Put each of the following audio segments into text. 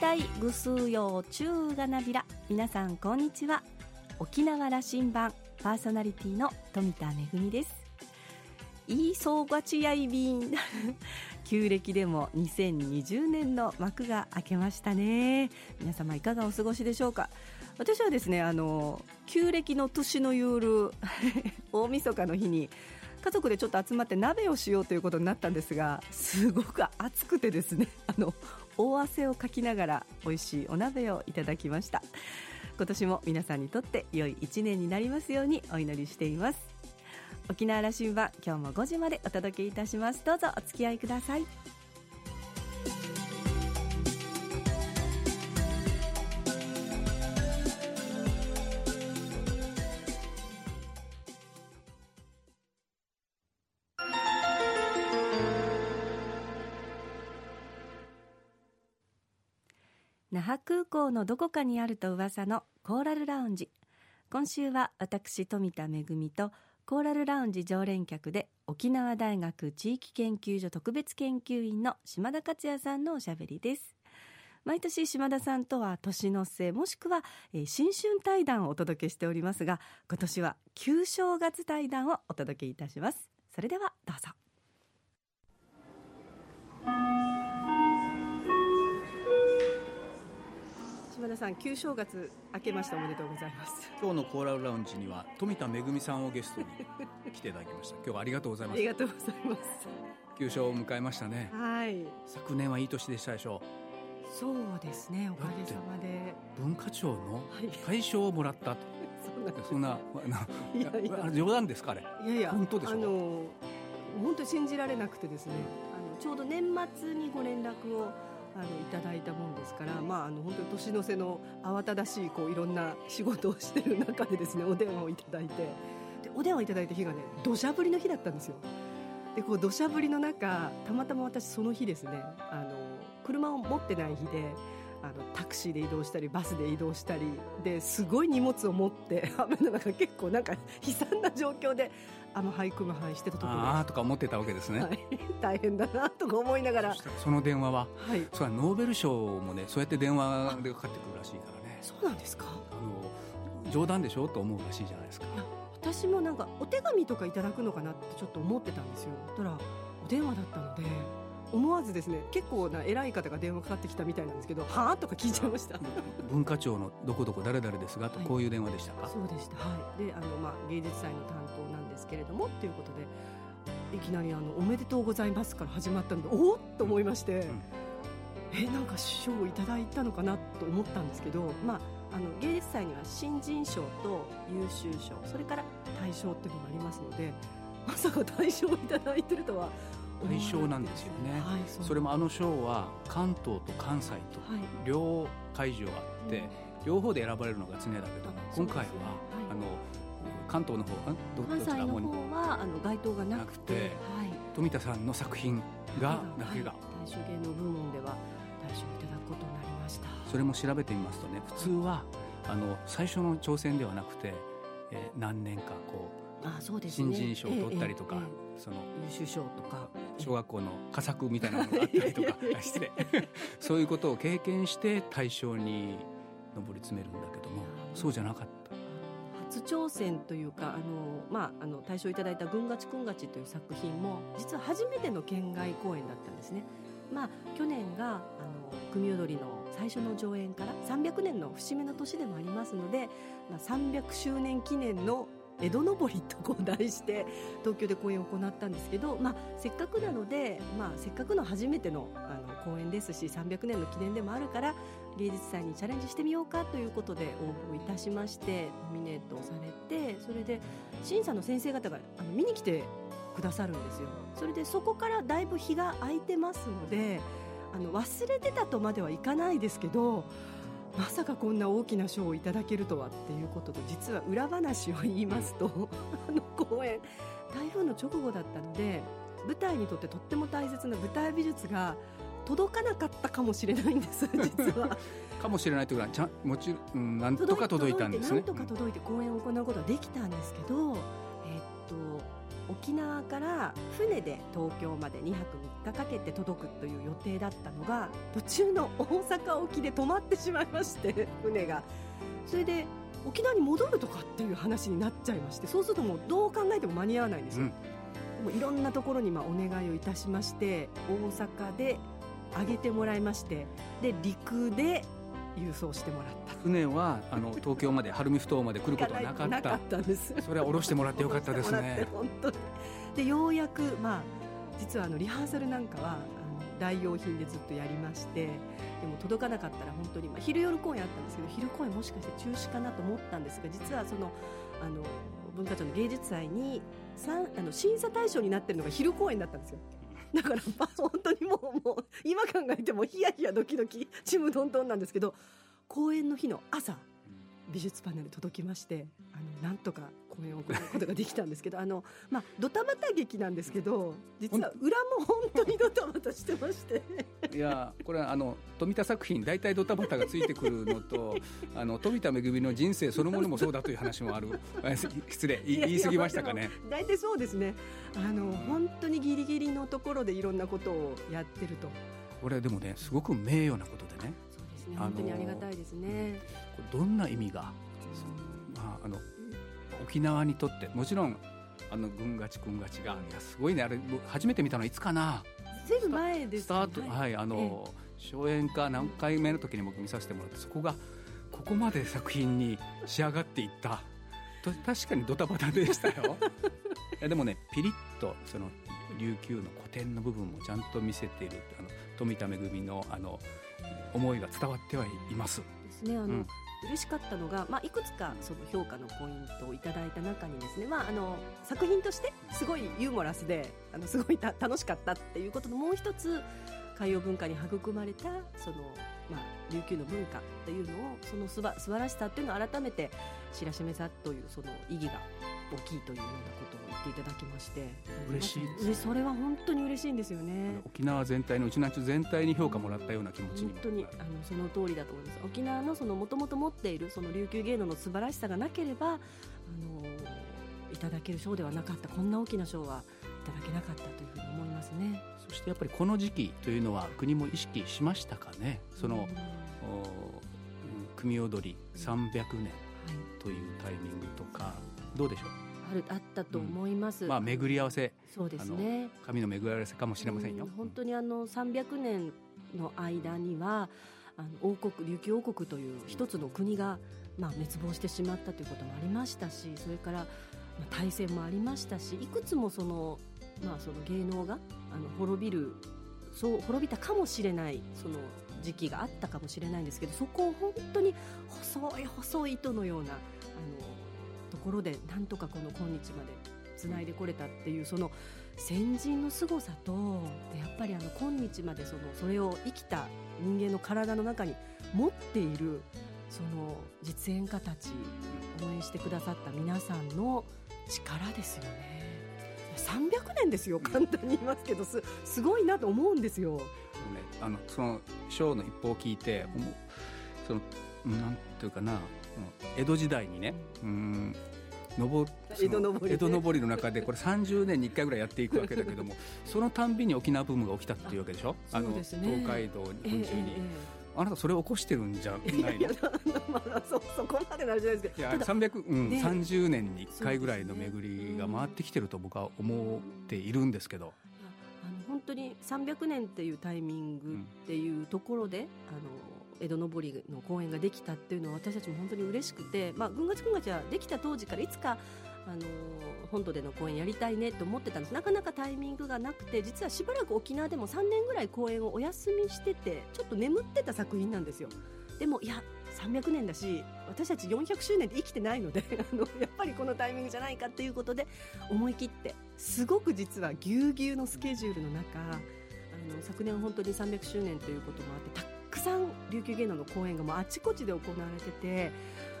大体ぐすうよう中がなびら。皆さんこんにちは。沖縄羅針盤パーソナリティの富田恵です。いいそうがちやいびん 旧暦でも2020年の幕が開けましたね。皆様いかがお過ごしでしょうか？私はですねあの旧暦の年の夜 大晦日の日に家族でちょっと集まって鍋をしようということになったんですがすごく暑くてですねあの大汗をかきながら美味しいお鍋をいただきました。今年も皆さんにとって良い一年になりますようにお祈りしています。沖縄羅針盤今日も5時までお届けいたします。どうぞお付き合いください。空港のどこかにあると噂のコーラルラウンジ。今週は私富田恵とコーラルラウンジ常連客で沖縄大学地域研究所特別研究員の島田克也さんのおしゃべりです。毎年島田さんとは年の瀬もしくは、えー、新春対談をお届けしておりますが今年は旧正月対談をお届けいたします。それではどうぞ。島田さん旧正月明けましておめでとうございます。今日のコーラルラウンジには富田恵さんをゲストに 来ていただきました。今日はありがとうございます。ありがとうございます。旧正を迎えましたね。はい。昨年はいい年でしたでしょう。そうですねおかげさまで。文化庁の大賞をもらったと、はい、そんないやいや。冗談ですかあれ。いやいや本当でしょあの本当に信じられなくてですね。あのちょうど年末にご連絡をあのいただいたもんですから、まあ、あの本当に年の瀬の慌ただしいこういろんな仕事をしてる中でですねお電話をいただいて。でお電話いただいた日がね土砂降りの日だったんですよ。でこう土砂降りの中たまたま私その日ですねあの車を持ってない日であのタクシーで移動したりバスで移動したりですごい荷物を持って 雨の中結構なんか悲惨な状況であの俳句の範囲してたところああとか思ってたわけですね、はい、大変だなとか思いながら。その電話は、はい、それはノーベル賞もねそうやって電話でかかってくるらしいからね。そうなんですか？あの冗談でしょ？と思うらしいじゃないですか。私もなんかお手紙とかいただくのかなってちょっと思ってたんですよ。たらお電話だったので思わずですね結構な偉い方が電話かかってきたみたいなんですけどはあとか聞いちゃいました。文化庁のどこどこ誰々ですがと、こういう電話でしたか？そうでした。はい。であの、まあ、芸術祭の担当なんですけれどもっていうことでいきなりあの「おめでとうございます」から始まったのでおおっと思いまして、うん、えなんか賞をいただいたのかなと思ったんですけどまああの芸術祭には新人賞と優秀賞それから大賞っていうのがありますのでまさか大賞をいただいてるとは対象なんですよね、はい、そそれもあの賞は関東と関西と両会場あって、両方で選ばれるのが常だけど今回は、あの関東の方ど関西の方はあの該当がなくて、はい、富田さんの作品がだけが、大衆芸能部門では大賞いただくことになりました。それも調べてみますとね普通はあの最初の挑戦ではなくて、えー、何年かこうあそうです、ね、新人賞を取ったりとか、その優秀賞とか。小学校の佳作みたいなのがあったりとか失礼 そういうことを経験して大賞に上り詰めるんだけどもそうじゃなかった。初挑戦というかあの、まあ、あの大賞いただいた「ぐんがちくんがち」という作品も実は初めての県外公演だったんですね。まあ、去年があの組踊りの最初の上演から300年の節目の年でもありますので、まあ、300周年記念の江戸のぼりとこう題して東京で公演を行ったんですけど、まあ、せっかくなので、まあ、せっかくの初めてのあの公演ですし300年の記念でもあるから芸術祭にチャレンジしてみようかということで応募いたしましてノミネートされてそれで審査の先生方があの見に来てくださるんですよ。それでそこからだいぶ日が空いてますのであの忘れてたとまではいかないですけどまさかこんな大きな賞をいただけるとはっていうことと実は裏話を言いますと あの公演台風の直後だったので舞台にとってとっても大切な舞台美術が届かなかったかもしれないんです 実は。かもしれないというかちゃもちろん、なんとか届いたんですね。なんとか届いて公演を行うことはできたんですけど、えー、っと沖縄から船で東京まで2泊3日かけて届くという予定だったのが途中の大阪沖で止まってしまいまして船が。それで沖縄に戻るとかっていう話になっちゃいましてそうするともうどう考えても間に合わないんですよ、うん、もういろんなところにまあお願いをいたしまして大阪で上げてもらいましてで陸で郵送してもらった。船はあの東京まで晴海ふ頭まで来ることはなかった。それは下ろしてもらってよかったですね。本当に。でようやくまあ実はあのリハーサルなんかはあの代用品でずっとやりましてでも届かなかったら本当に、まあ、昼夜公演あったんですけど昼公演もしかして中止かなと思ったんですが実はそのあの文化庁の芸術祭にあの審査対象になってるのが昼公演だったんですよだから、まあ、本当にもうもう今考えてもヒヤヒヤドキドキちむどんどんなんですけど公演の日の朝美術パネル届きましてあのなんとか公演を行うことができたんですけどあの、まあ、ドタバタ劇なんですけど実は裏も本当にドタバタしてまして。いやこれはあの富田作品大体ドタバタがついてくるのと あの富田恵の人生そのものもそうだという話もある。失礼言い過ぎましたかね。大体そうですね。あの本当にギリギリのところでいろんなことをやってると。これでもねすごく名誉なことでね。ね。本当にありがたいですね。どんな意味が、まあ、あの沖縄にとってもちろんあの軍がち軍がちがいやすごいねあれ初めて見たのはいつかな。前です、スタートはいあの、初演か何回目の時に僕見させてもらってそこがここまで作品に仕上がっていった。と確かにドタバタでしたよ。いやでもねピリッとその琉球の古典の部分もちゃんと見せているあの富田恵のあの思いが伝わってはいます。ですねあの、うん嬉しかったのが、まあ、いくつかその評価のポイントをいただいた中にですね、まあ、あの作品としてすごいユーモラスであのすごい楽しかったっていうことのもう一つ海洋文化に育まれたその、まあ、琉球の文化っていうのをそのすば素晴らしさっていうのを改めて知らしめたというその意義が大きいというようなことを言っていただきまして嬉しいですそれは本当に嬉しいんですよね。沖縄全体のうちなち全体に評価もらったような気持ちに本当にあのその通りだと思います。沖縄のそのもともと持っているその琉球芸能の素晴らしさがなければあのいただける賞ではなかった。こんな大きな賞はいただけなかったというふうに思いますね。そしてやっぱりこの時期というのは国も意識しましたかね。その、組踊り300年というタイミングとか、どうでしょう？あるあったと思います、うん、まあ巡り合わせ。そうですね。神の巡り合わせかもしれませんよ、うん、本当にあの300年の間にはあの王国琉球王国という一つの国が、まあ、滅亡してしまったということもありましたしそれから、まあ、大戦もありましたしいくつもその,、まあ、その芸能があの滅びるそう滅びたかもしれないその時期があったかもしれないんですけどそこを本当に細い細い糸のようなあのところでなんとかこの今日までつないでこれたっていうその先人の凄さとでやっぱりあの今日までそのそれを生きた人間の体の中に持っているその実演家たち応援してくださった皆さんの力ですよね。300年ですよ簡単に言いますけどすすごいなと思うんですよ。ね、あのそのショーの一報を聞いてそのなんていうかな江戸時代にね、うん、上江戸登り、江戸登りの中でこれ30年に1回ぐらいやっていくわけだけども そのたんびに沖縄ブームが起きたっていうわけでしょ？あの、東海道日本中に、えーえーあなたそれを起こしてるんじゃないの？まあそそこまでなるじゃないですけど。いや300、うん、ね、30年に1回ぐらいの巡りが回ってきてると僕は思っているんですけど。あの本当に300年っていうタイミングっていうところで、うん、あの江戸登りの公演ができたっていうのは私たちも本当に嬉しくて、まあ、軍がちくんがちはできた当時からいつかあの本土での公演やりたいねと思ってたんです。なかなかタイミングがなくて実はしばらく沖縄でも3年ぐらい公演をお休みしててちょっと眠ってた作品なんですよ。でもいや300年だし私たち400周年で生きてないので あのやっぱりこのタイミングじゃないかっていうことで思い切ってすごく実はぎゅうぎゅうのスケジュールの中あの昨年本当に300周年ということもあってたくさん琉球芸能の公演がもうあちこちで行われてて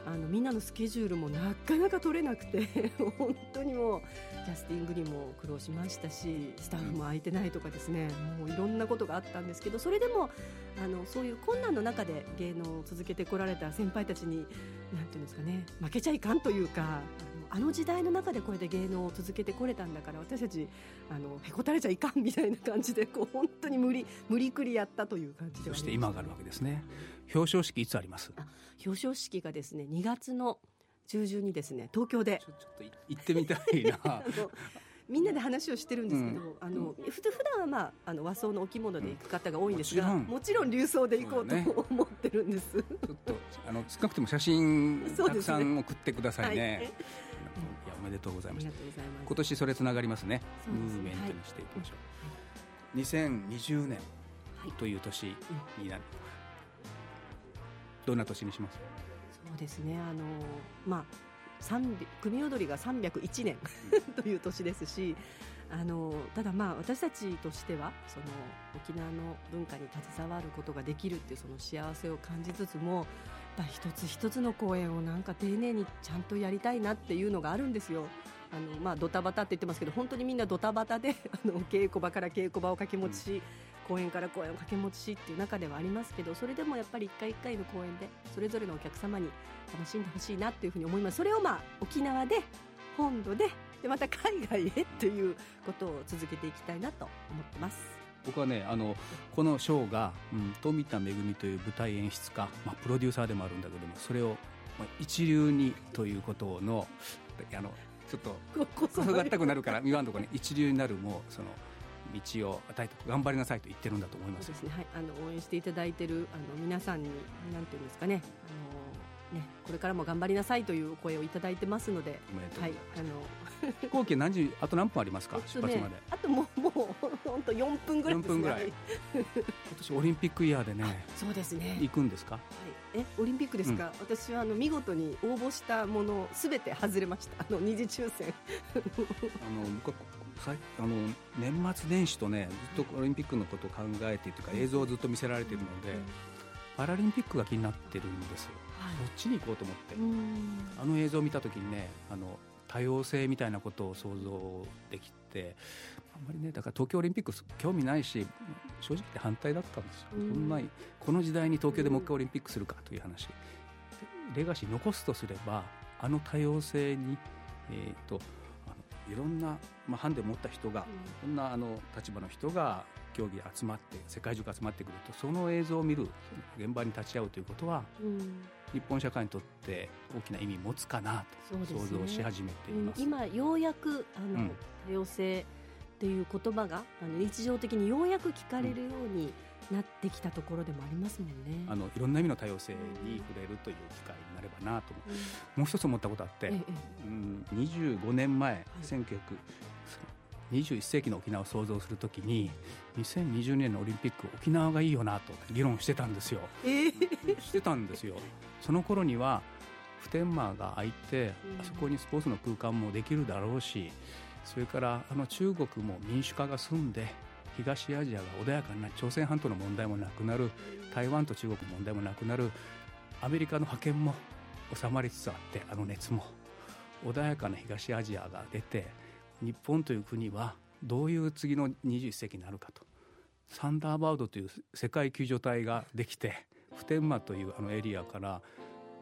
あのみんなのスケジュールもなかなか取れなくて 本当にもうジャスティングにも苦労しましたしスタッフも空いてないとかですねもういろんなことがあったんですけどそれでもあのそういう困難の中で芸能を続けてこられた先輩たちになんていうんですかね負けちゃいかんというかあの時代の中でこうやって芸能を続けてこれたんだから私たちあのへこたれちゃいかんみたいな感じでこう本当に無理 無理くりやったという感じでそして今があるわけですね。表彰式いつあります？表彰式がですね2月の中旬にですね東京で。ちょっと行ってみたいな。みんなで話をしてるんですけど、うん、あの普通普段はまああの和装のお着物で行く方が多いんですが、もちろん。流装で行こうと、ね、思ってるんです。ちょっとあの少なくとも写真たくさん送ってくださいね。めでとうございます。今年それつながりますね。ムーブメントにしていきましょう。はい、2020年という年になる。どんな年にします？そうですね。あのまあ。組踊りが301年 という年ですしあのただまあ私たちとしてはその沖縄の文化に携わることができるっていうその幸せを感じつつもやっぱ一つ一つの公演をなんか丁寧にちゃんとやりたいなっていうのがあるんですよ。あのまあ、ドタバタって言ってますけど本当にみんなドタバタで あの稽古場から稽古場を掛け持ちし、公演から公演を掛け持ちしっていう中ではありますけどそれでもやっぱり一回一回の公演でそれぞれのお客様に楽しんでほしいなっていうふうに思います。それをまあ沖縄で本土ででまた海外へということを続けていきたいなと思ってます僕はねあのこのショーが、うん、富田恵という舞台演出家、まあ、プロデューサーでもあるんだけどもそれを、まあ、一流にということのあのちょっとそがったくなるから言わんとこに一流になるもその道を与えて頑張りなさいと言ってるんだと思います。ですね。はい、あの応援していただいているあの皆さんになんていうんですかね。あのね、これからも頑張りなさいという声をいただいてますので、はい、あの飛行機何時あと何分ありますか、ね、出発まで。あともうもう本当4分ぐらい、ね、分ぐらい。今年オリンピックイヤーでね、そうですね。行くんですか？はい、えオリンピックですか？うん、私はあの見事に応募したものすべて外れました。あの二次抽選。あの僕はあの年末年始とねずっとオリンピックのことを考えてというか映像をずっと見せられているので、パラリンピックが気になってるんですよ。そっちに行こうと思って。あの映像を見た時にねあの多様性みたいなことを想像できてあんまりねだから東京オリンピック興味ないし正直反対だったんですよ、そん。なこの時代に東京でもう一回オリンピックするかという話。レガシー残すとすればあの多様性に、えーと、いろんな、まあ、ハンデを持った人が、いろんなあの立場の人が競技集まって世界中が集まってくるとその映像を見る現場に立ち会うということは、うん、日本社会にとって大きな意味持つかなと想像し始めています、ね、今ようやくあの、うん、多様性っていう言葉があの日常的にようやく聞かれるようになってきたところでもありますもんね。あのいろんな意味の多様性に触れるという機会になればなと、うん、もう一つ思ったことあって、ええ、うん、25年前、はい、1921世紀の沖縄を想像するときに2020年のオリンピック沖縄がいいよなと議論してたんですよ。えー、してたんですよ。その頃には普天間が開いてあそこにスポーツの空間もできるだろうしそれからあの中国も民主化が進んで東アジアが穏やかになり朝鮮半島の問題もなくなる台湾と中国の問題もなくなるアメリカの覇権も収まりつつあってあの熱も。穏やかな東アジアが出て日本という国はどういう次の21世紀になるかと。サンダーバードという世界救助隊ができて普天間というあのエリアから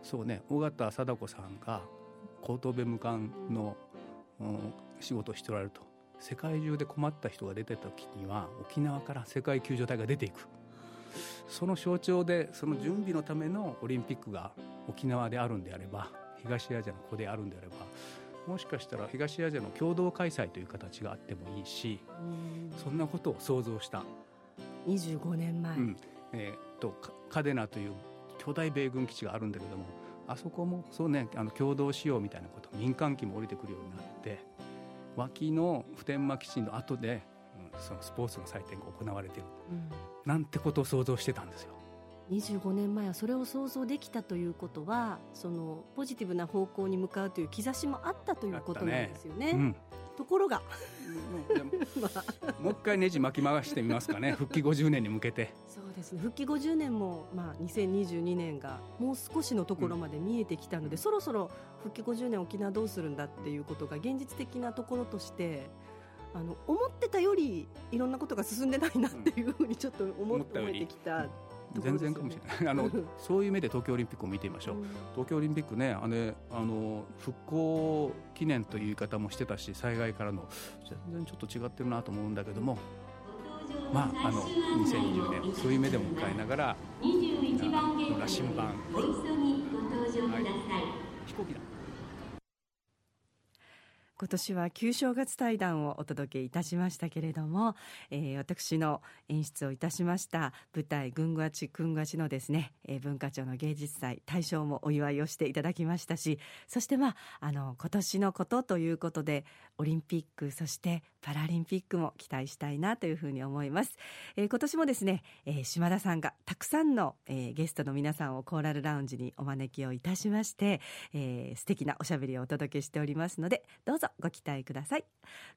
そうね尾形貞子さんが高等弁務官の、うん、仕事をしておられると。世界中で困った人が出てた時には沖縄から世界救助隊が出ていく。その象徴でその準備のためのオリンピックが沖縄であるんであれば東アジアのここであるんであればもしかしたら東アジアの共同開催という形があってもいいしそんなことを想像した。25年前、うん。えーと、カデナという巨大米軍基地があるんだけどもあそこもそうねあの共同使用みたいなこと民間機も降りてくるようになって脇の普天間基地の後で、うん、そのスポーツの祭典が行われている、うん、なんてことを想像してたんですよ。25年前はそれを想像できたということはそのポジティブな方向に向かうという兆しもあったということなんですよね。ねうん、ところが。まあ、もう一回ネジ巻き回してみますかね。復帰50年に向けて。そうですね。復帰50年も、まあ、2022年がもう少しのところまで見えてきたので、うん、そろそろ復帰50年沖縄どうするんだっていうことが現実的なところとしてあの思ってたよりいろんなことが進んでないなっていうふうにちょっと思ってきた全然かもしれない。あのそういう目で東京オリンピックを見てみましょう、うん、東京オリンピックねあれあの復興記念という言い方もしてたし災害からの全然ちょっと違ってるなと思うんだけどもまああの2020年そういう目でも迎えながら21番の羅針盤。お急ぎご登場ください、はい、飛行機だ今年は旧正月対談をお届けいたしましたけれども、えー、私の演出をいたしました舞台「ぐんぐわちくんわち」のですね、えー、文化庁の芸術祭大賞もお祝いをしていただきましたしそしてまああの今年のことということでオリンピックそしてパラリンピックも期待したいなというふうに思います、えー、今年もですね、えー、島田さんがたくさんの、えー、ゲストの皆さんをコーラルラウンジにお招きをいたしまして、えー、素敵なおしゃべりをお届けしておりますのでどうぞご期待ください。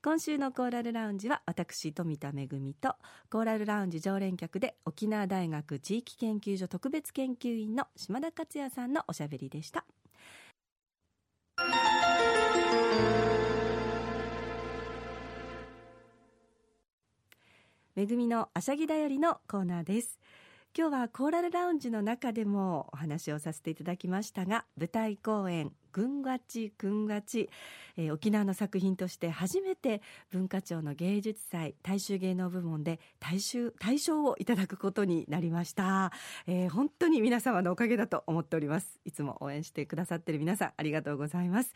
今週のコーラルラウンジは私富田恵とコーラルラウンジ常連客で沖縄大学地域研究所特別研究員の島田克也さんのおしゃべりでした。めぐみのあしゃぎだよりのコーナーです。今日はコーラルラウンジの中でもお話をさせていただきましたが舞台公演ぐんがちくんがち、えー、沖縄の作品として初めて文化庁の芸術祭大衆芸能部門で大衆大賞をいただくことになりました、えー、本当に皆様のおかげだと思っております。いつも応援してくださっている皆さんありがとうございます。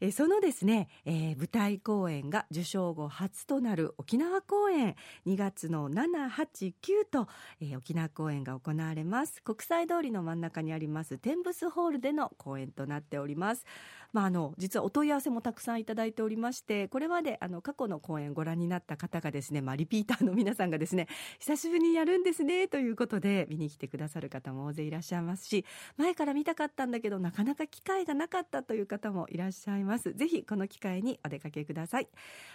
えそのですね、えー、舞台公演が受賞後初となる沖縄公演2月の789と、えー、沖縄公演が行われます。国際通りの真ん中にありますテンブスホールでの公演となっております。まあ、あの実はお問い合わせもたくさんいただいておりましてこれまであの過去の公演ご覧になった方がですね、まあ、リピーターの皆さんがですね 久しぶりにやるんですねということで見に来てくださる方も大勢いらっしゃいますし前から見たかったんだけどなかなか機会がなかったという方もいらっしゃいます。ぜひこの機会にお出かけください。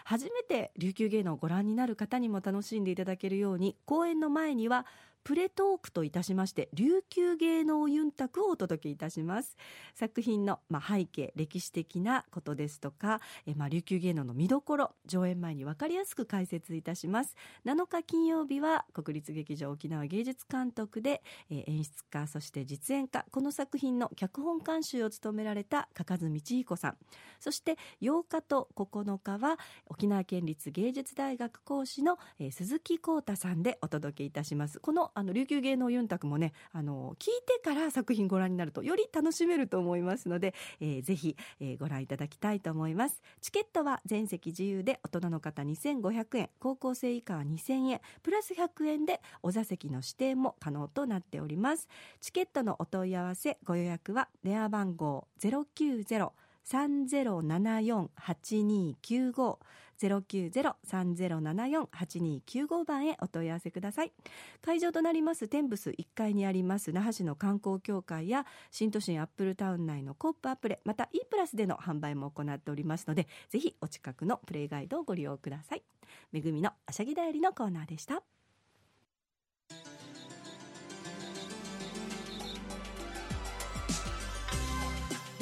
初めて琉球芸能をご覧になる方にも楽しんでいただけるように公演の前にはプレトークといたしまして琉球芸能ユンタクをお届けいたします。作品の、まあ、背景歴史的なことですとかえ、まあ、琉球芸能の見どころ上演前に分かりやすく解説いたします。7日金曜日は国立劇場沖縄芸術監督で、え演出家そして実演家この作品の脚本監修を務められた加津道彦さん。そして8日と9日は沖縄県立芸術大学講師の、え鈴木浩太さんでお届けいたします。このあの琉球芸能ユンタクもねあの聞いてから作品ご覧になるとより楽しめると思いますので、えー、ぜひ、えー、ご覧いただきたいと思います。チケットは全席自由で大人の方2500円高校生以下は2000円プラス100円でお座席の指定も可能となっております。チケットのお問い合わせご予約は電話番号090 3074-8295 090-3074-8295番へお問い合わせください。会場となります天ブス1階にあります那覇市の観光協会や新都心アップルタウン内のコープアップレまた E プラスでの販売も行っておりますのでぜひお近くのプレイガイドをご利用ください。めぐみのあしゃぎだよりのコーナーでした。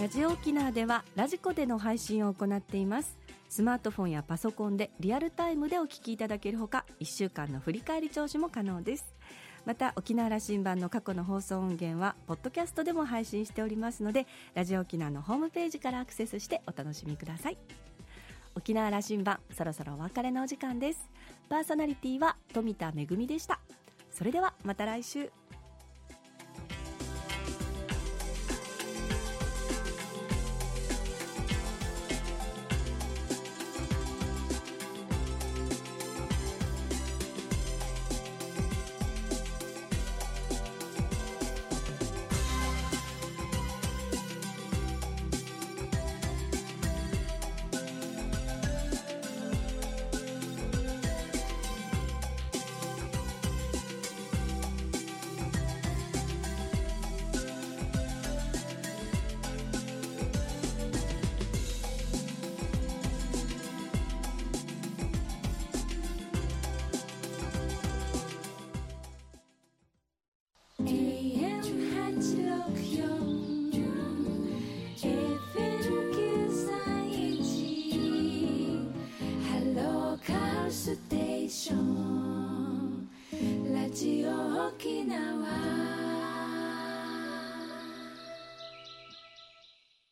ラジオ沖縄ではラジコでの配信を行っています。スマートフォンやパソコンでリアルタイムでお聞きいただけるほか1週間の振り返り聴取も可能です。また沖縄羅針盤の過去の放送音源はポッドキャストでも配信しておりますのでラジオ沖縄のホームページからアクセスしてお楽しみください。沖縄羅針盤そろそろお別れのお時間です。パーソナリティは富田恵でした。それではまた来週。